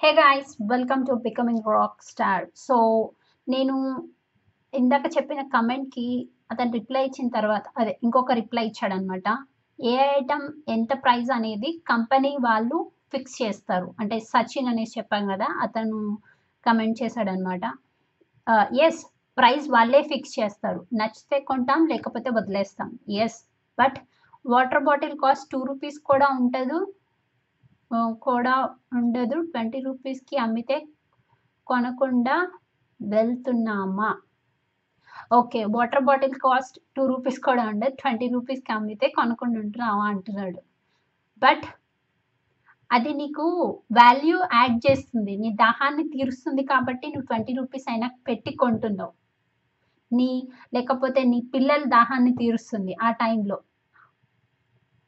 Hey guys welcome to becoming rock star so నేను ఇందాక చెప్పిన కమెంట్కి అతను రిప్లై ఇచ్చిన తర్వాత అదే ఇంకొక రిప్లై ఇచ్చాడనమాట ఏ ఐటమ్ ఎంత ప్రైస్ అనేది కంపెనీ వాళ్ళు ఫిక్స్ చేస్తారు. అంటే సచిన్ అనేసి చెప్పాం కదా అతను కమెంట్ చేశాడనమాట ఎస్ ప్రైస్ వాళ్ళే ఫిక్స్ చేస్తారు. నచ్చితే కొంటాం లేకపోతే వదిలేస్తాం. Yes but water bottle cost two rupees కూడా ఉంటుంది. కూడా ఉండదు. ట్వంటీ రూపీస్కి అమ్మితే కొనకుండా వెళ్తున్నామా? Okay water bottle cost two rupees కూడా ఉండదు. ట్వంటీ రూపీస్కి అమ్మితే కొనకుండా ఉంటున్నావా అంటున్నాడు. బట్ అది నీకు వాల్యూ యాడ్ చేస్తుంది. నీ దాహాన్ని తీరుస్తుంది కాబట్టి నువ్వు ట్వంటీ రూపీస్ అయినా పెట్టి కొంటున్నావు. నీ లేకపోతే నీ పిల్లల దాహాన్ని తీరుస్తుంది ఆ టైంలో.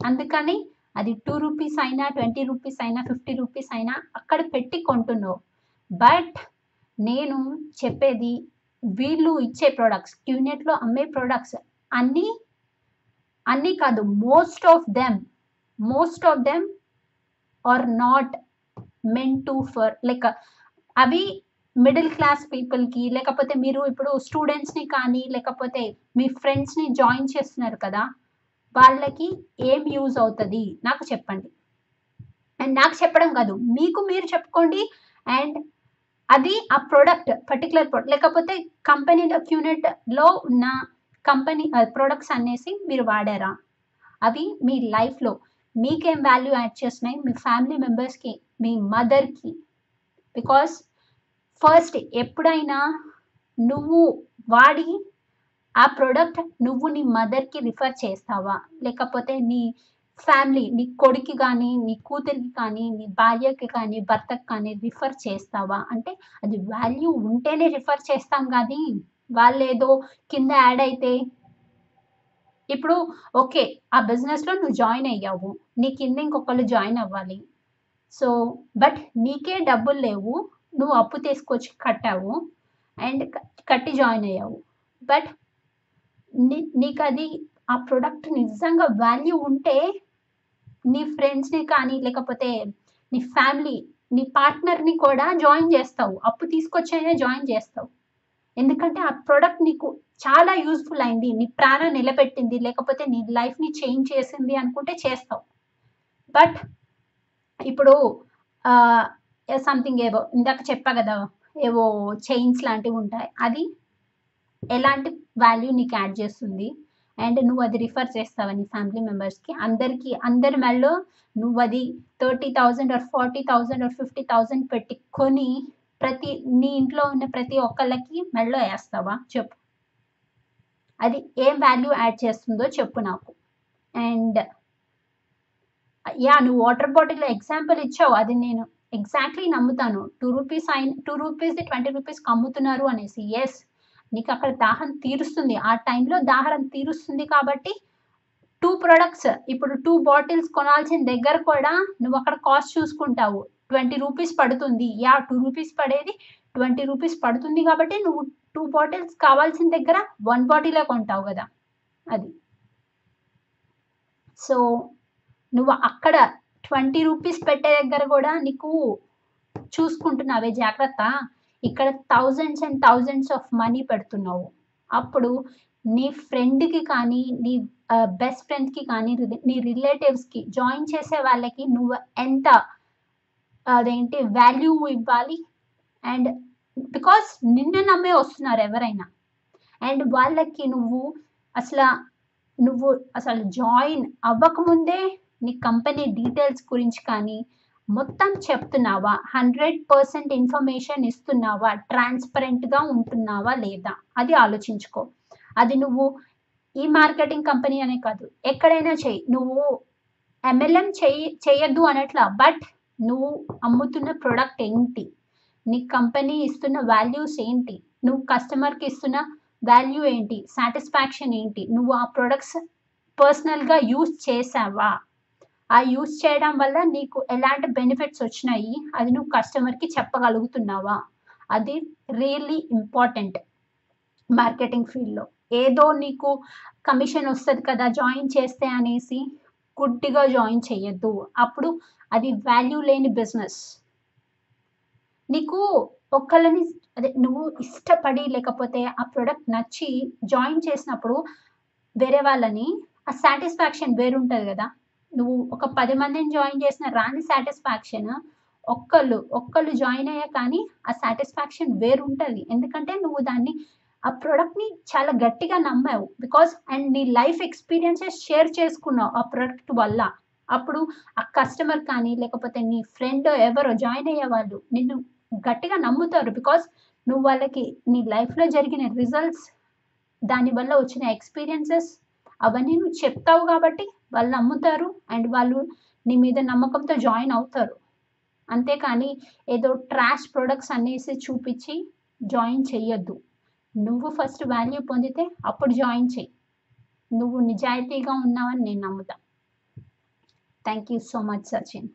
అందుకని అది టూ రూపీస్ అయినా ట్వంటీ రూపీస్ అయినా ఫిఫ్టీ రూపీస్ అయినా అక్కడ పెట్టి కొంటున్నావు. బట్ నేను చెప్పేది వీళ్ళు ఇచ్చే ప్రొడక్ట్స్ క్యూనెట్లో అమ్మే ప్రోడక్ట్స్ అన్నీ అన్నీ కాదు most of them most of them are not meant to for like అవి మిడిల్ క్లాస్ పీపుల్కి లేకపోతే మీరు ఇప్పుడు స్టూడెంట్స్ని కానీ లేకపోతే మీ ఫ్రెండ్స్ని జాయిన్ చేస్తున్నారు కదా వాళ్ళకి ఏం యూజ్ అవుతుంది? నాకు చెప్పండి. అండ్ నాకు చెప్పడం కాదు. మీకు మీరు చెప్పుకోండి. అండ్ అది ఆ ప్రోడక్ట్ పర్టికులర్ ప్రోడక్ట్ లేకపోతే కంపెనీలో క్యూనెట్లో ఉన్న కంపెనీ ప్రొడక్ట్స్ అనేసి మీరు వాడారా? అవి మీ లైఫ్లో మీకేం వాల్యూ యాడ్ చేస్తున్నాయి? మీ ఫ్యామిలీ మెంబర్స్కి మీ మదర్కి బికాస్ ఫస్ట్ ఎప్పుడైనా నువ్వు వాడి ఆ ప్రోడక్ట్ నువ్వు నీ మదర్కి రిఫర్ చేస్తావా? లేకపోతే నీ ఫ్యామిలీ నీ కొడుకి కానీ నీ కూతురికి కానీ నీ భార్యకి కానీ భర్తకి కానీ రిఫర్ చేస్తావా? అంటే అది వాల్యూ ఉంటేనే రిఫర్ చేస్తాం కానీ వాళ్ళు ఏదో కింద యాడ్ అయితే ఇప్పుడు ఓకే ఆ బిజినెస్లో నువ్వు జాయిన్ అయ్యావు. నీ కింద ఇంకొకళ్ళు జాయిన్ అవ్వాలి. సో బట్ నీకే డబ్బులు లేవు. నువ్వు అప్పు తీసుకొచ్చి కట్టావు. అండ్ కట్టి జాయిన్ అయ్యావు. బట్ నీకు అది ఆ ప్రోడక్ట్ నిజంగా వాల్యూ ఉంటే నీ ఫ్రెండ్స్ని కానీ లేకపోతే నీ ఫ్యామిలీ నీ పార్ట్నర్ని కూడా జాయిన్ చేస్తావు. అప్పు తీసుకొచ్చైనా జాయిన్ చేస్తావు. ఎందుకంటే ఆ ప్రోడక్ట్ నీకు చాలా యూస్ఫుల్ అయింది. నీ ప్రాణం నిలబెట్టింది. లేకపోతే నీ లైఫ్ని చేంజ్ చేసింది అనుకుంటే చేస్తావు. బట్ ఇప్పుడు సంథింగ్ ఏవో ఇందాక చెప్పా కదా ఏవో చైన్స్ లాంటివి ఉంటాయి. అది ఎలాంటి వాల్యూ నీకు యాడ్ చేస్తుంది? అండ్ నువ్వు అది రిఫర్ చేస్తావా నీ ఫ్యామిలీ మెంబర్స్కి అందరికీ అందరి మెల్లో నువ్వు అది thirty thousand or forty thousand or fifty thousand పెట్టి కొని ప్రతి నీ ఇంట్లో ఉన్న ప్రతి ఒక్కళ్ళకి మెల్లో వేస్తావా? చెప్పు. అది ఏం వాల్యూ యాడ్ చేస్తుందో చెప్పు నాకు. అండ్ యా నువ్వు వాటర్ బాటిల్ ఎగ్జాంపుల్ ఇచ్చావు. అది నేను ఎగ్జాక్ట్లీ నమ్ముతాను. టూ రూపీస్ అయిన టూ రూపీస్ ట్వంటీ రూపీస్కి అమ్ముతున్నారు అనేసి. ఎస్ నీకు అక్కడ దాహం తీరుస్తుంది. ఆ టైంలో దాహం తీరుస్తుంది కాబట్టి టూ ప్రొడక్ట్స్ ఇప్పుడు టూ బాటిల్స్ కొనాల్సిన దగ్గర కూడా నువ్వు అక్కడ కాస్ట్ చూసుకుంటావు. ట్వంటీ రూపీస్ పడుతుంది. యా టూ రూపీస్ పడేది ట్వంటీ రూపీస్ పడుతుంది కాబట్టి నువ్వు టూ బాటిల్స్ కావాల్సిన దగ్గర వన్ బాటిలే కొంటావు కదా. అది. సో నువ్వు అక్కడ ట్వంటీ రూపీస్ పెట్టే దగ్గర కూడా నీకు చూసుకుంటున్నావే జాగ్రత్త. ఇక్కడ thousands and thousands of money పెడుతున్నావు. అప్పుడు నీ ఫ్రెండ్కి కానీ నీ బెస్ట్ ఫ్రెండ్కి కానీ నీ రిలేటివ్స్కి జాయిన్ చేసే వాళ్ళకి నువ్వు ఎంత అదేంటి వాల్యూ ఇవ్వాలి? అండ్ బికాస్ నిన్ను నమ్మే వస్తున్నారు ఎవరైనా. అండ్ వాళ్ళకి నువ్వు అసలు నువ్వు అసలు జాయిన్ అవ్వకముందే నీ కంపెనీ డీటెయిల్స్ గురించి కానీ మొత్తం చెప్తున్నావా? హండ్రెడ్ పర్సెంట్ ఇన్ఫర్మేషన్ ఇస్తున్నావా? ట్రాన్స్పరెంట్గా ఉంటున్నావా లేదా? అది ఆలోచించుకో. అది నువ్వు ఈ మార్కెటింగ్ కంపెనీ అనే కాదు. ఎక్కడైనా చెయ్యి. నువ్వు ఎంఎల్ఎం చెయ్యి చేయొద్దు అనట్లా. బట్ నువ్వు అమ్ముతున్న ప్రోడక్ట్ ఏంటి? నీ కంపెనీ ఇస్తున్న వాల్యూస్ ఏంటి? నువ్వు కస్టమర్కి ఇస్తున్న వాల్యూ ఏంటి? సాటిస్ఫాక్షన్ ఏంటి? నువ్వు ఆ ప్రొడక్ట్స్ పర్సనల్గా యూస్ చేసావా? ఆ యూస్ చేయడం వల్ల నీకు ఎలాంటి బెనిఫిట్స్ వచ్చినాయి? అది నువ్వు కస్టమర్కి చెప్పగలుగుతున్నావా? అది రియల్లీ ఇంపార్టెంట్ మార్కెటింగ్ ఫీల్డ్లో. ఏదో నీకు కమిషన్ వస్తుంది కదా జాయిన్ చేస్తే అనేసి గుడ్డిగా జాయిన్ చేయొద్దు అప్పుడు అది వాల్యూ లేని బిజినెస్. నీకు ఒకళ్ళని అదే నువ్వు ఇష్టపడి లేకపోతే ఆ ప్రొడక్ట్ నచ్చి జాయిన్ చేసినప్పుడు వేరే వాళ్ళని ఆ సాటిస్ఫాక్షన్ వేరుంటుంది కదా. నువ్వు ఒక పది మందిని జాయిన్ చేసిన రాని సాటిస్ఫాక్షన్ ఒక్కళ్ళు, ఒక్కళ్ళు జాయిన్ అయ్యా కానీ ఆ సాటిస్ఫాక్షన్ వేరుంటుంది ఎందుకంటే నువ్వు దాన్ని ఆ ప్రోడక్ట్ని చాలా గట్టిగా నమ్మావు. బికాస్ అండ్ నీ లైఫ్ ఎక్స్‌పీరియన్సెస్ షేర్ చేసుకున్నావు ఆ ప్రోడక్ట్ వల్ల. అప్పుడు ఆ కస్టమర్ కానీ లేకపోతే నీ ఫ్రెండ్ ఎవరో జాయిన్ అయ్యే వాళ్ళు నిన్ను గట్టిగా నమ్ముతారు. బికాస్ నువ్వు వాళ్ళకి నీ లైఫ్‌లో జరిగిన రిజల్ట్స్ దానివల్ల వచ్చిన ఎక్స్‌పీరియన్సెస్ అవన్నీ నువ్వు చెప్తావు కాబట్టి వాళ్ళు నమ్ముతారు. అండ్ వాళ్ళు నీ మీద నమ్మకంతో జాయిన్ అవుతారు. అంతేకానీ ఏదో ట్రాష్ ప్రొడక్ట్స్ అనేసి చూపించి జాయిన్ చేయొద్దు నువ్వు ఫస్ట్ వాల్యూ పొందితే అప్పుడు జాయిన్ చెయ్యి. నువ్వు నిజాయితీగా ఉన్నావని నేను నమ్ముతా. Thank you so much Sachin.